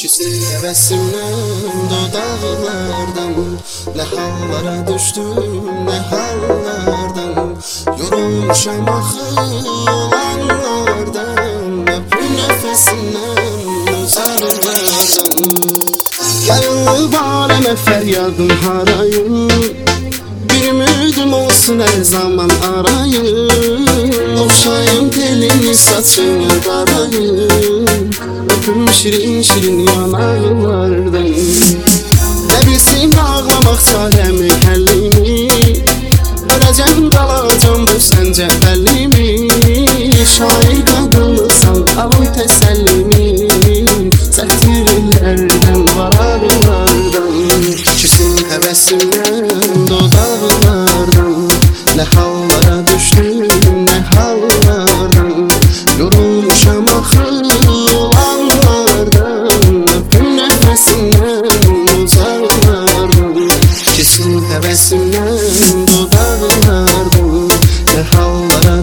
Küsür hevesimden dodağlardan Ne hallara düştüm ne hallardan. Yorulmuşam axı olanlardan Öpü nefesinden uzarlardan. Yayılıb aləmə fəryadım harayım. Bir ümidim olsun her zaman arayın Oxşayım telini saçını darayın Öpüm şirin şirin yanağlardan Həbisin ağlamaq çarəmi həllimi Öləcəm qalacam bu səncə bəllimi Şair qadınsan alın təsəllimi Sətirlərdən var ağlardan Küsün həvəsimdən dodaqlardan Nə hal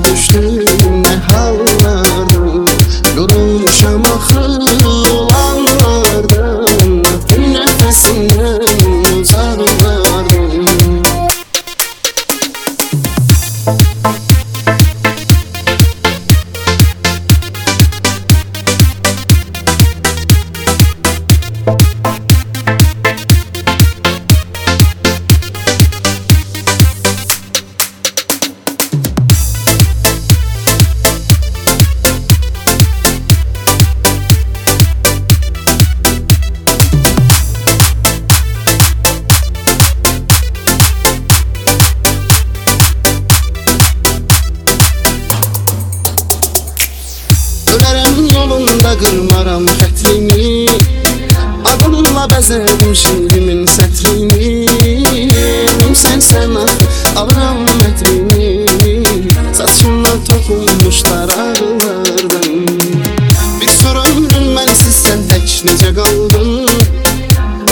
düştüm ne hallardan Yorulmuşam axı Ölərəm yolunda qırmaram xətrimi Adımla bəzədim şiirimin sətrini Sən sənə alıram mətrini Saçımdan toxunmuş daraqlardan Bir sonra ömrüm mənsiz sən tək necə qaldın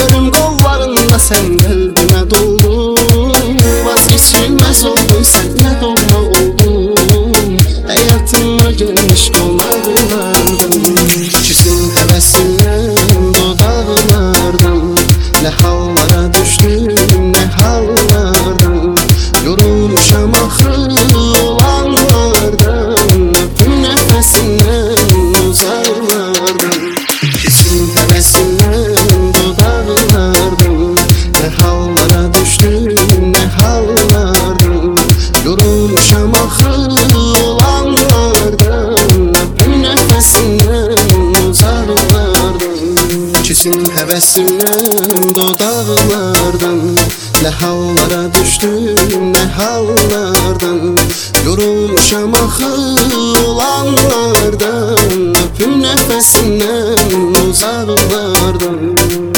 Ölüm qollarında sən qəlbimə doldun. Vazgeçilməz oldun sən nə doğma geniş qonaqlardan Küsün Kesin həvəsimdən dodaqlardan Ne hallara düşdüm ne hallardan. Yorulmuşam axı olanlardan. Öpüm nəfəsindən uzaqlardan